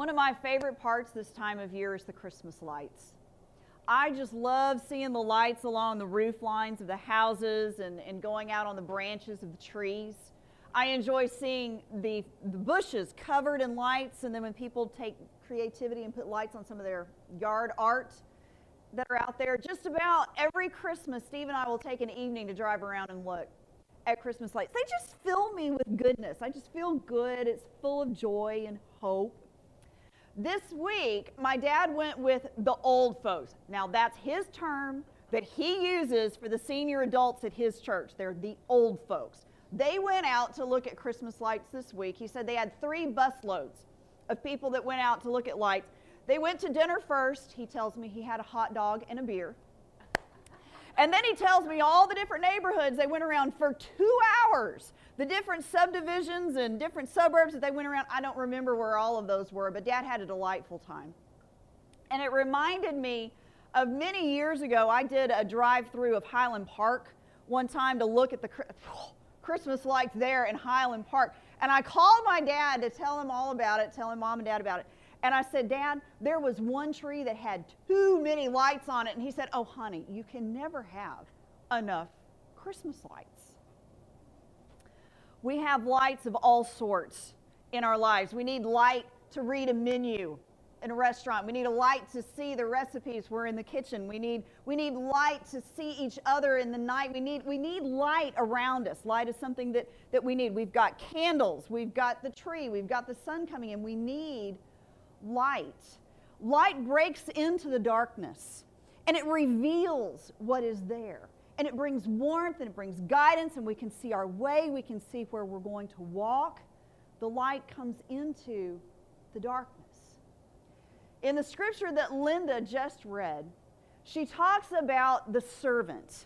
One of my favorite parts this time of year is the Christmas lights. I just love seeing the lights along the roof lines of the houses and, and going out on the branches of the trees. I enjoy seeing the, the bushes covered in lights, and then when people take creativity and put lights on some of their yard art that are out there. Just about every Christmas, Steve and I will take an evening to drive around and look at Christmas lights. They just fill me with goodness. I just feel good. It's full of joy and hope. This week, my dad went with the old folks. Now, that's his term that he uses for the senior adults at his church. They're the old folks. They went out to look at Christmas lights this week. He said they had three busloads of people that went out to look at lights. They went to dinner first. He tells me he had a hot dog and a beer. And then he tells me all the different neighborhoods they went around for two hours, the different subdivisions and different suburbs that they went around. I don't remember where all of those were, but dad had a delightful time. And it reminded me of many years ago, I did a drive through of Highland Park one time to look at the Christmas lights there in Highland Park. And I called my dad to tell him all about it, tell him mom and dad about it. And I said, Dad, there was one tree that had too many lights on it. And he said, Oh, honey, you can never have enough Christmas lights. We have lights of all sorts in our lives. We need light to read a menu in a restaurant. We need a light to see the recipes we're in the kitchen. We need, we need light to see each other in the night. We need, we need light around us. Light is something that, that we need. We've got candles, we've got the tree, we've got the sun coming in. We need light. Light breaks into the darkness and it reveals what is there. And it brings warmth and it brings guidance, and we can see our way, we can see where we're going to walk. The light comes into the darkness. In the scripture that Linda just read, she talks about the servant,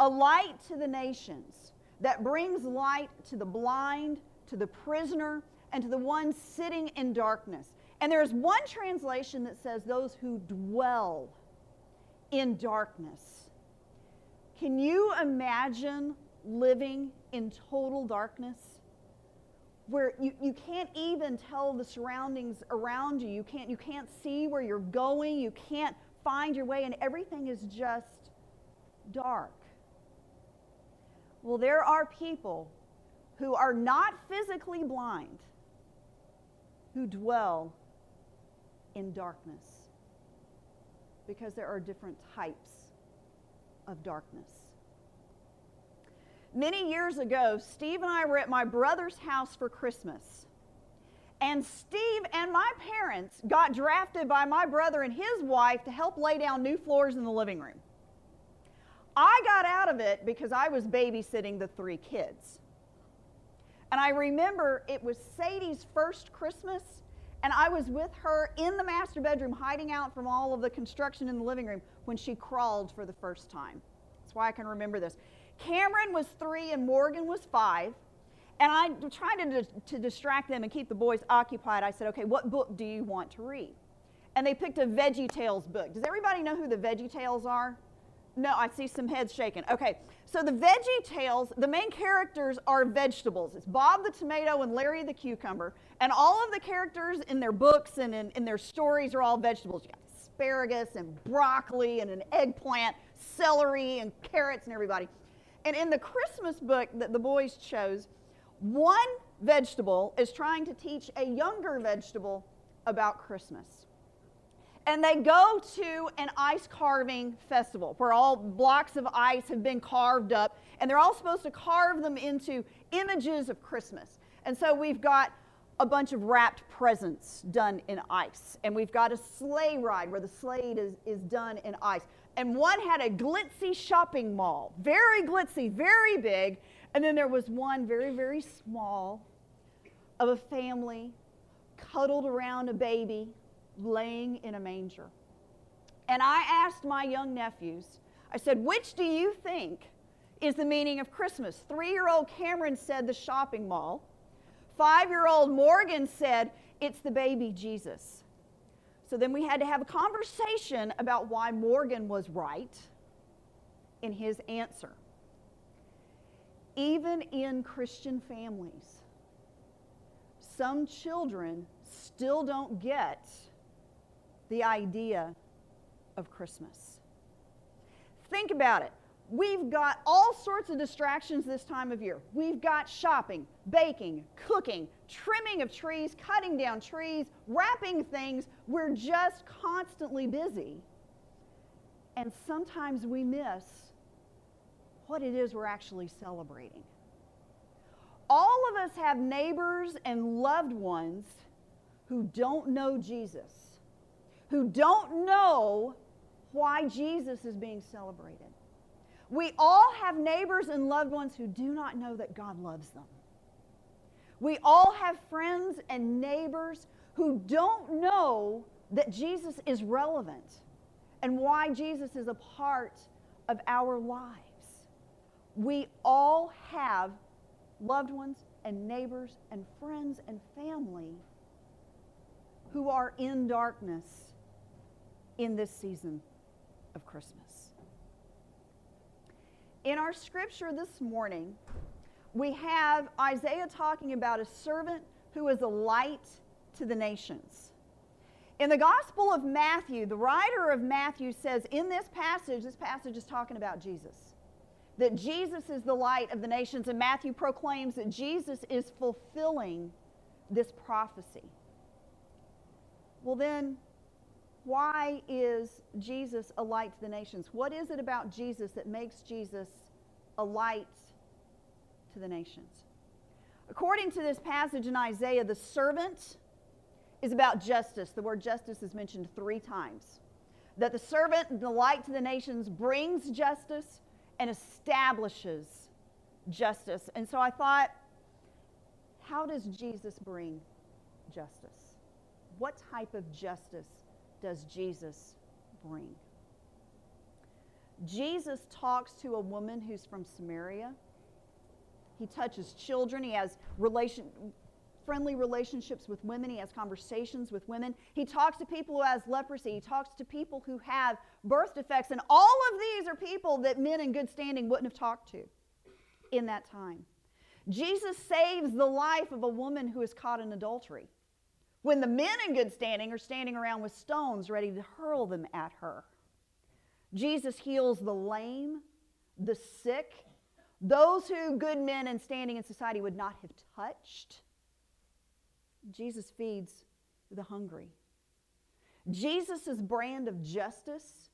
a light to the nations that brings light to the blind, to the prisoner, and to the one sitting in darkness. And there's one translation that says those who dwell in darkness. Can you imagine living in total darkness? Where you, you can't even tell the surroundings around you. You can't, you can't see where you're going. You can't find your way, and everything is just dark. Well, there are people who are not physically blind who dwell in darkness because there are different types of darkness. Many years ago, Steve and I were at my brother's house for Christmas. And Steve and my parents got drafted by my brother and his wife to help lay down new floors in the living room. I got out of it because I was babysitting the three kids. And I remember it was Sadie's first Christmas, and I was with her in the master bedroom, hiding out from all of the construction in the living room when she crawled for the first time. That's why I can remember this. Cameron was three and Morgan was five. And I tried to, to distract them and keep the boys occupied. I said, okay, what book do you want to read? And they picked a Veggie Tales book. Does everybody know who the Veggie Tales are? No, I see some heads shaking. Okay, so the Veggie Tales, the main characters are vegetables. It's Bob the tomato and Larry the cucumber. And all of the characters in their books and in, in their stories are all vegetables. You got asparagus and broccoli and an eggplant, celery and carrots and everybody. And in the Christmas book that the boys chose, one vegetable is trying to teach a younger vegetable about Christmas and they go to an ice carving festival where all blocks of ice have been carved up, and they're all supposed to carve them into images of Christmas. And so we've got a bunch of wrapped presents done in ice, and we've got a sleigh ride where the sleigh is, is done in ice. And one had a glitzy shopping mall, very glitzy, very big, and then there was one very, very small of a family cuddled around a baby laying in a manger. And I asked my young nephews, I said, which do you think is the meaning of Christmas? Three year old Cameron said the shopping mall. Five year old Morgan said it's the baby Jesus. So then we had to have a conversation about why Morgan was right in his answer. Even in Christian families, some children still don't get the idea of Christmas. Think about it. We've got all sorts of distractions this time of year. We've got shopping, baking, cooking, trimming of trees, cutting down trees, wrapping things. We're just constantly busy. And sometimes we miss what it is we're actually celebrating. All of us have neighbors and loved ones who don't know Jesus, who don't know why Jesus is being celebrated. We all have neighbors and loved ones who do not know that God loves them. We all have friends and neighbors who don't know that Jesus is relevant and why Jesus is a part of our lives. We all have loved ones and neighbors and friends and family who are in darkness in this season of Christmas. In our scripture this morning, we have Isaiah talking about a servant who is a light to the nations. In the Gospel of Matthew, the writer of Matthew says in this passage, this passage is talking about Jesus, that Jesus is the light of the nations, and Matthew proclaims that Jesus is fulfilling this prophecy. Well, then, why is Jesus a light to the nations? What is it about Jesus that makes Jesus a light to the nations? According to this passage in Isaiah, the servant is about justice. The word justice is mentioned three times. That the servant, the light to the nations, brings justice and establishes justice. And so I thought, how does Jesus bring justice? What type of justice does Jesus bring? Jesus talks to a woman who's from Samaria. He touches children. He has relation, friendly relationships with women. He has conversations with women. He talks to people who has leprosy. He talks to people who have birth defects. And all of these are people that men in good standing wouldn't have talked to in that time. Jesus saves the life of a woman who is caught in adultery when the men in good standing are standing around with stones ready to hurl them at her. Jesus heals the lame, the sick, those who good men and standing in society would not have touched. Jesus feeds the hungry. Jesus' brand of justice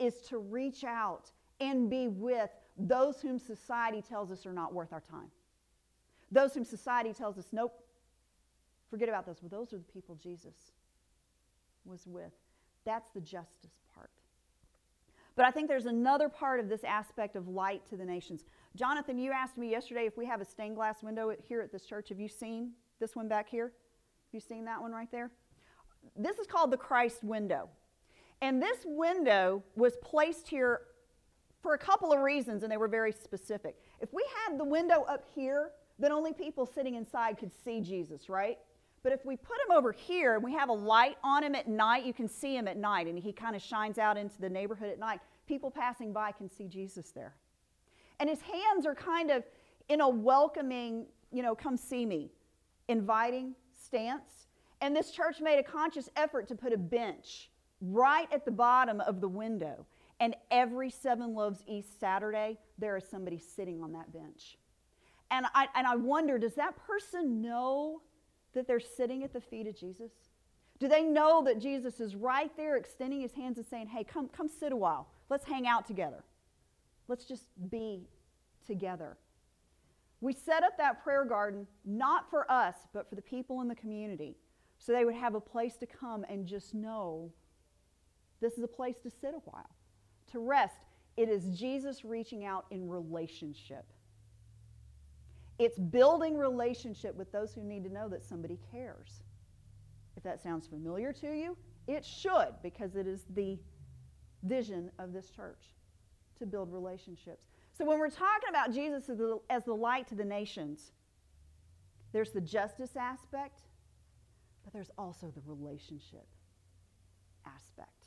is to reach out and be with those whom society tells us are not worth our time. Those whom society tells us, nope, Forget about those. Well, those are the people Jesus was with. That's the justice part. But I think there's another part of this aspect of light to the nations. Jonathan, you asked me yesterday if we have a stained glass window here at this church. Have you seen this one back here? Have you seen that one right there? This is called the Christ window. And this window was placed here for a couple of reasons, and they were very specific. If we had the window up here, then only people sitting inside could see Jesus, right? But if we put him over here and we have a light on him at night, you can see him at night and he kind of shines out into the neighborhood at night. People passing by can see Jesus there. And his hands are kind of in a welcoming, you know, come see me, inviting stance. And this church made a conscious effort to put a bench right at the bottom of the window. And every Seven Loaves East Saturday, there is somebody sitting on that bench. And I, and I wonder, does that person know that they're sitting at the feet of Jesus? Do they know that Jesus is right there extending his hands and saying, Hey, come, come sit a while. Let's hang out together. Let's just be together. We set up that prayer garden not for us, but for the people in the community so they would have a place to come and just know this is a place to sit a while, to rest. It is Jesus reaching out in relationship. It's building relationship with those who need to know that somebody cares. If that sounds familiar to you, it should because it is the vision of this church to build relationships. So when we're talking about Jesus as the, as the light to the nations, there's the justice aspect, but there's also the relationship aspect.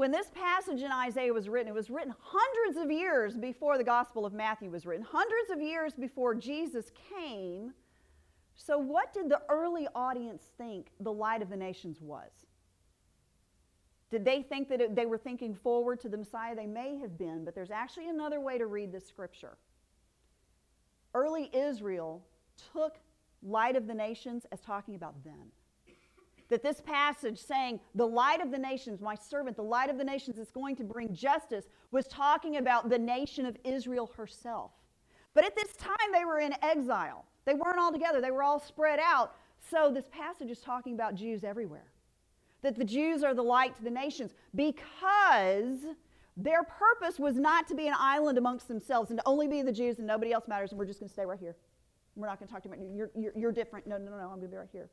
When this passage in Isaiah was written, it was written hundreds of years before the Gospel of Matthew was written, hundreds of years before Jesus came So, what did the early audience think the light of the nations was? Did they think that it, they were thinking forward to the Messiah? They may have been, but there's actually another way to read this scripture. Early Israel took light of the nations as talking about them. That this passage saying, the light of the nations, my servant, the light of the nations is going to bring justice, was talking about the nation of Israel herself. But at this time, they were in exile. They weren't all together, they were all spread out. So this passage is talking about Jews everywhere that the Jews are the light to the nations because their purpose was not to be an island amongst themselves and to only be the Jews and nobody else matters and we're just going to stay right here. We're not going to talk to you. You're, you're, you're different. No, no, no, I'm going to be right here.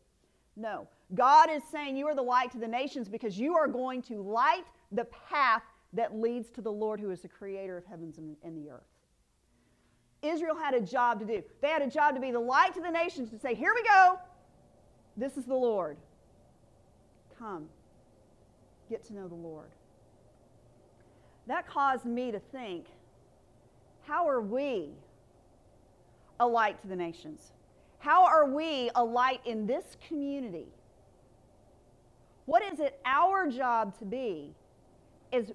No. God is saying you are the light to the nations because you are going to light the path that leads to the Lord who is the creator of heavens and, the earth. Israel had a job to do. They had a job to be the light to the nations to say, here we go. This is the Lord. Come, get to know the Lord. That caused me to think how are we a light to the nations? How are we a light in this community? What is it our job to be? Is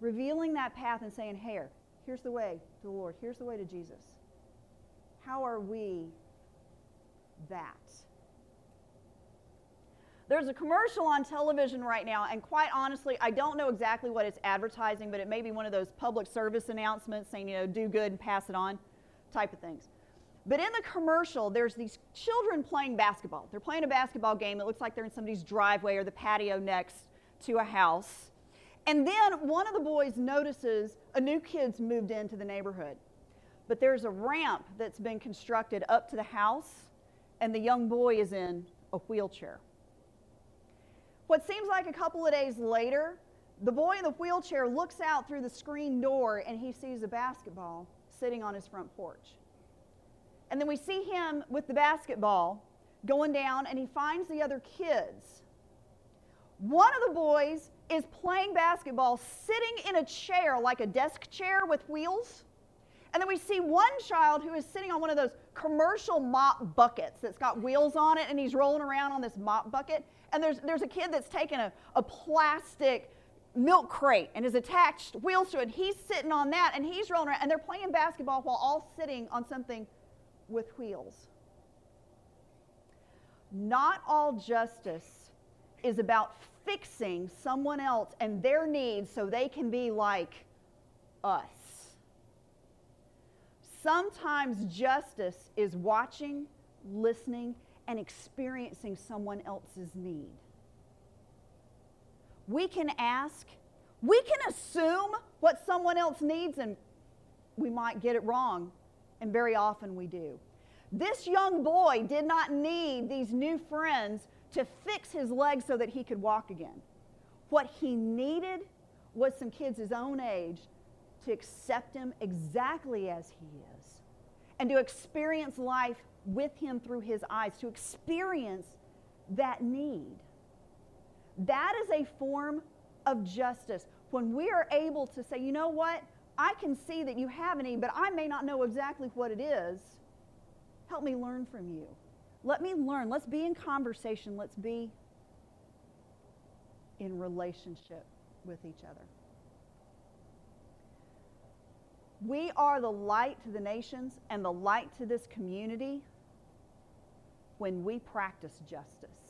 revealing that path and saying, Here, here's the way to the Lord, here's the way to Jesus. How are we that? There's a commercial on television right now, and quite honestly, I don't know exactly what it's advertising, but it may be one of those public service announcements saying, you know, do good and pass it on type of things. But in the commercial, there's these children playing basketball. They're playing a basketball game. It looks like they're in somebody's driveway or the patio next to a house. And then one of the boys notices a new kid's moved into the neighborhood. But there's a ramp that's been constructed up to the house, and the young boy is in a wheelchair. What seems like a couple of days later, the boy in the wheelchair looks out through the screen door and he sees a basketball sitting on his front porch. And then we see him with the basketball going down and he finds the other kids. One of the boys is playing basketball sitting in a chair like a desk chair with wheels. And then we see one child who is sitting on one of those commercial mop buckets that's got wheels on it and he's rolling around on this mop bucket and there's, there's a kid that's taken a, a plastic milk crate and is attached wheels to it. He's sitting on that and he's rolling around, and they're playing basketball while all sitting on something with wheels. Not all justice is about fixing someone else and their needs so they can be like us. Sometimes justice is watching, listening, and experiencing someone else's need. We can ask, we can assume what someone else needs, and we might get it wrong, and very often we do. This young boy did not need these new friends to fix his legs so that he could walk again. What he needed was some kids his own age to accept him exactly as he is and to experience life with him through his eyes, to experience that need. That is a form of justice. When we are able to say, you know what, I can see that you have a need, but I may not know exactly what it is. Help me learn from you. Let me learn. Let's be in conversation. Let's be in relationship with each other. We are the light to the nations and the light to this community when we practice justice.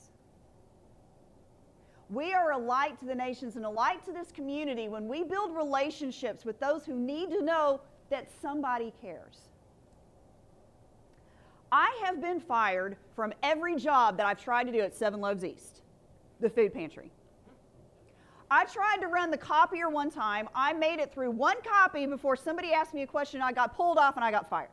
We are a light to the nations and a light to this community when we build relationships with those who need to know that somebody cares. I have been fired from every job that I've tried to do at Seven Loaves East, the food pantry. I tried to run the copier one time. I made it through one copy before somebody asked me a question. I got pulled off and I got fired.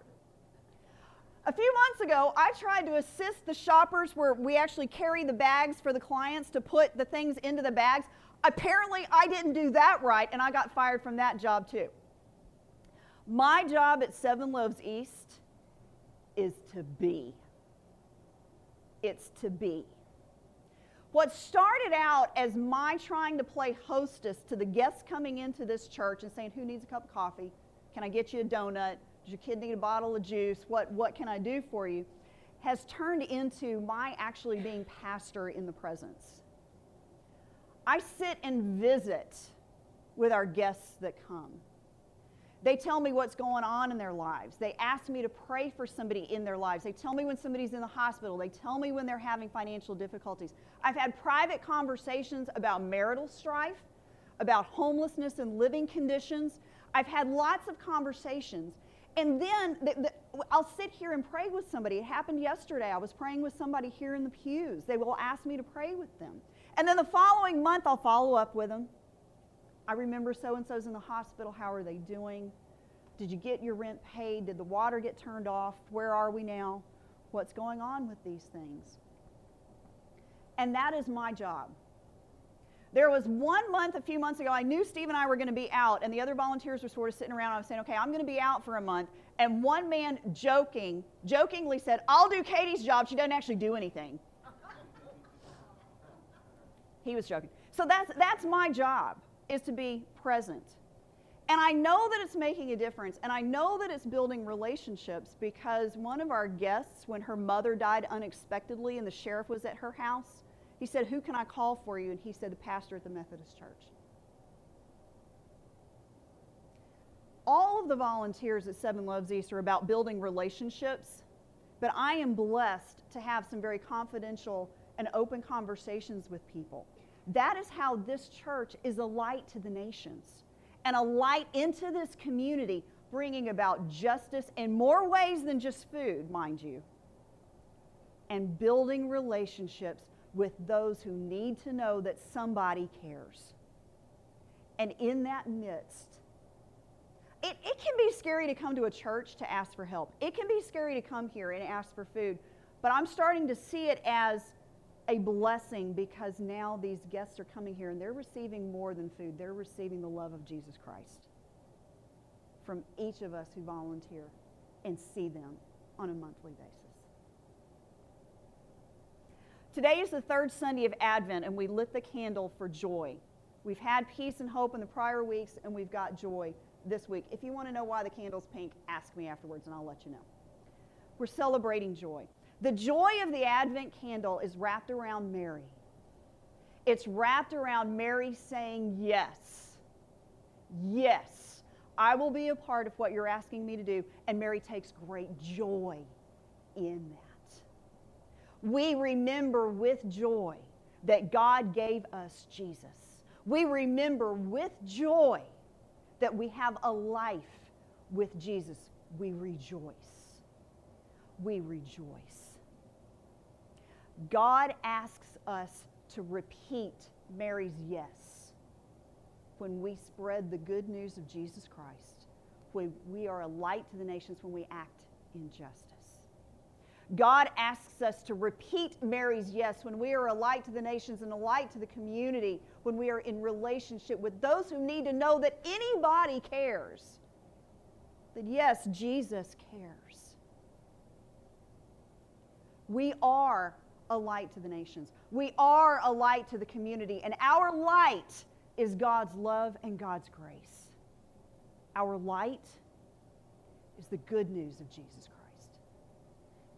A few months ago, I tried to assist the shoppers where we actually carry the bags for the clients to put the things into the bags. Apparently, I didn't do that right, and I got fired from that job too. My job at Seven Loaves East is to be. It's to be. What started out as my trying to play hostess to the guests coming into this church and saying, Who needs a cup of coffee? Can I get you a donut? Does your kid need a bottle of juice? What, what can I do for you? has turned into my actually being pastor in the presence. I sit and visit with our guests that come. They tell me what's going on in their lives. They ask me to pray for somebody in their lives. They tell me when somebody's in the hospital. They tell me when they're having financial difficulties. I've had private conversations about marital strife, about homelessness and living conditions. I've had lots of conversations. And then the, the, I'll sit here and pray with somebody. It happened yesterday. I was praying with somebody here in the pews. They will ask me to pray with them. And then the following month, I'll follow up with them. I remember so and so's in the hospital. How are they doing? Did you get your rent paid? Did the water get turned off? Where are we now? What's going on with these things? And that is my job. There was one month a few months ago, I knew Steve and I were going to be out, and the other volunteers were sort of sitting around. I was saying, okay, I'm going to be out for a month. And one man joking, jokingly said, I'll do Katie's job. She doesn't actually do anything. he was joking. So that's, that's my job is to be present. And I know that it's making a difference, and I know that it's building relationships because one of our guests, when her mother died unexpectedly and the sheriff was at her house, he said, Who can I call for you? And he said, The pastor at the Methodist Church. All of the volunteers at Seven Loaves East are about building relationships, but I am blessed to have some very confidential and open conversations with people. That is how this church is a light to the nations and a light into this community, bringing about justice in more ways than just food, mind you, and building relationships with those who need to know that somebody cares. And in that midst, it, it can be scary to come to a church to ask for help. It can be scary to come here and ask for food. But I'm starting to see it as a blessing because now these guests are coming here and they're receiving more than food. They're receiving the love of Jesus Christ from each of us who volunteer and see them on a monthly basis. Today is the third Sunday of Advent, and we lit the candle for joy. We've had peace and hope in the prior weeks, and we've got joy this week. If you want to know why the candle's pink, ask me afterwards, and I'll let you know. We're celebrating joy. The joy of the Advent candle is wrapped around Mary. It's wrapped around Mary saying, Yes, yes, I will be a part of what you're asking me to do. And Mary takes great joy in that. We remember with joy that God gave us Jesus. We remember with joy that we have a life with Jesus. We rejoice. We rejoice. God asks us to repeat Mary's yes when we spread the good news of Jesus Christ, when we are a light to the nations, when we act in justice. God asks us to repeat Mary's yes when we are a light to the nations and a light to the community, when we are in relationship with those who need to know that anybody cares. That yes, Jesus cares. We are a light to the nations. We are a light to the community, and our light is God's love and God's grace. Our light is the good news of Jesus Christ.